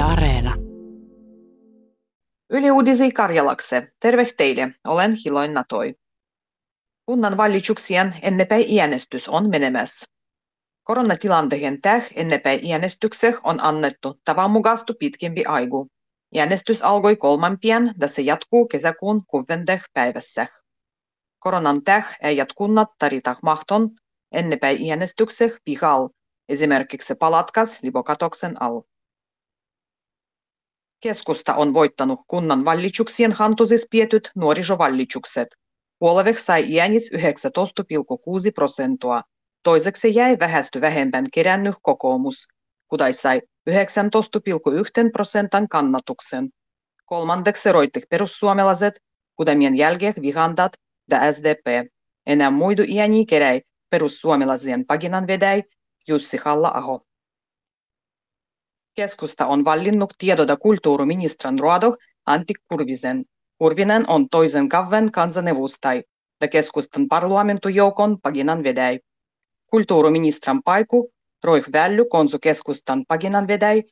Yle Areena. Yle Uudisi Karjalakse. Terve teille. Olen Hiloin Natoi. Kunnan valituksien ennepäin äänestys on menemässä. Koronatilanteen täh ennepäin äänestykseh on annettu tavan mukaistu pitkempi aigu. Äänestys alkoi kolmampien ja se jatkuu kesäkuun kuvendeh päivässä. Koronan täh ei jatkunnat tarita mahton ennepäin äänestykseh pihal, esimerkiksi palatkas libokatoksen al. Keskusta on voittanut kunnan vallituksien hantusis pietyt nuorisovallitsukset. Puolevek sai äänis 19,6 prosenttia. Toiseksi jäi vähästy vähemmän kerännyt kokoomus, kudai sai 19,1 prosentan kannatuksen. Kolmandeksi roittik perussuomalaiset, kudamien jälkeen vihandat ja SDP. Enää muidu ääni keräi perussuomalaisien paginan vedäi Jussi Halla-aho. Keskusta on valinnut tiedoda kulttuuriministran ruodo Antti Kurvisen. Kurvinen on toisen kauden kansanedustaj ja keskustan parlamentujoukon paginan vedäi. Kulttuuriministran paiku Roih Välly konsu keskustan paginan vedäi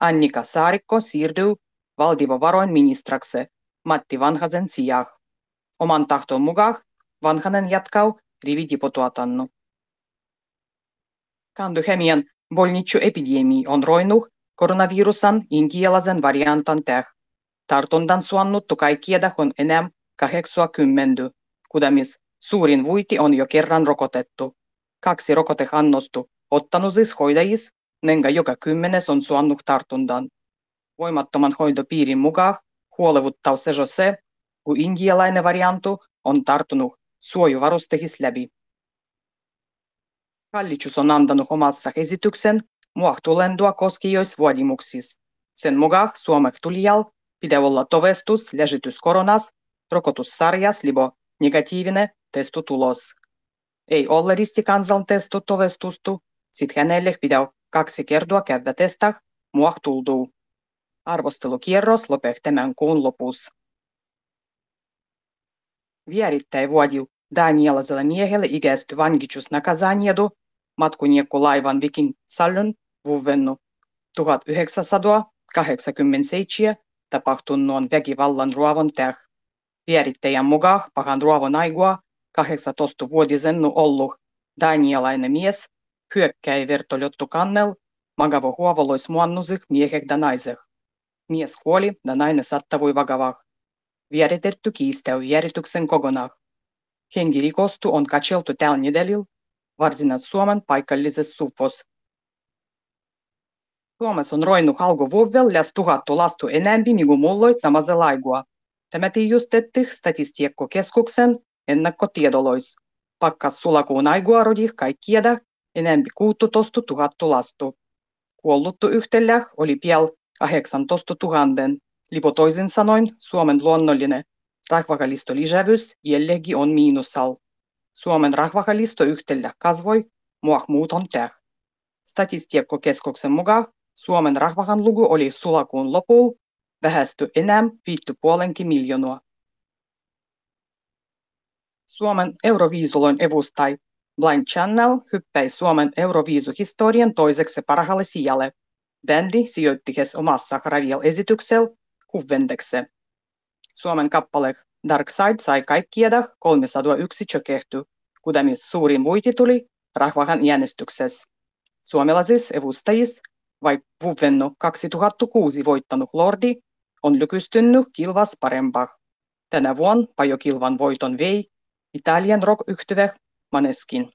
Annika Saarikko siirtyy valtiovaroin ministrakse Matti Vanhasen sijaan. Oman tahton mukaan Vanhanen jatkau rividipotuotannu. Kanduhemien bolnicu epidemii on roinut koronavirusan intialaisen variantan täh. Tartuntan suannuttu kaikkieda on enää 80, kudamis suurin vuiti on jo kerran rokotettu. Kaksi rokotehannostu ottanusis hoidajis, nenga joka kymmenes on suannut tartundan. Voimattoman hoitopiirin mukaan huolevuttaa se se, kun intialainen variantu on tartunut suojuvarustehis läpi. Hallitus on antanut omassa esityksen muohtulendua koskijoisvuodimuksis. Sen mukaan Suomek tulijal pitää olla tovestus läжitys koronas, rokotussarjas libo negatiivinen testutulos. Ei ole ristikansan testu tovestustu, sit hänelle pitää kaksi kertaa käydä testaa muohtultuu. Arvostelukierros lopeh tämän kuun lopussa. Vierittäin vuodiu Danielaiselle miehelle ikäisty vankitsus nakazaniedu matkuniekko laivan Viking Sallon vuvennu 1987 tapahtuneen väkivallan ruovon täh. Vierittäjän mukaan pahan ruovon aigua 18-vuotisen ollut danielainen mies hyökkäi vertoljottu kannel magavo huovolois muannusik miehek naisek. Mies kuoli ja nainen sattavui vakavah. Vieritetty kiistäy vierityksen kokonaan. Henkirikostu on katseltu tällä nedelil Varsinais-Suomen paikallisessa sufos. Suomessa on roinut alkuvuodella lähes tuhattu lastu enemmän kuin muulloin samassa laigua. Tämä tiijustettiin statistiikkokeskuksen ennakkotiedolois. Pakkas sulakuun aigua rodi kaikkieda enemmän 16 tuhattu lastu. Kuolluttu yhtellä oli piel 18 000. Lipo toisin sanoen Suomen luonnollinen rahvakalisto jälleenkin on miinusal. Suomen rahvakalisto yhtellä kasvoi muuton täh. Statistiikkokeskuksen mukaan Suomen rahvahan luku oli sulakuun lopulla vähästy enää viitty puolenkin miljoonaa. Suomen Euroviisuloin evustai Blind Channel hyppäi Suomen Euroviisuhistorian toiseksi parhaalle sijalle. Bändi sijoitti omassa radio-esityksellä kuvendekse. Suomen kappale Dark Side sai kaikkieda 301 tjökehty, kuten suurin voiti tuli rahvahan äänestyksessä. Suomalaisissa evustajissa vai vuvennu 2006 voittanut Lordi on lykystynnyt kilvas parempaa. Tänä vuonna Pajo Kilvan voiton vei Italian rock yhtyvä Maneskin.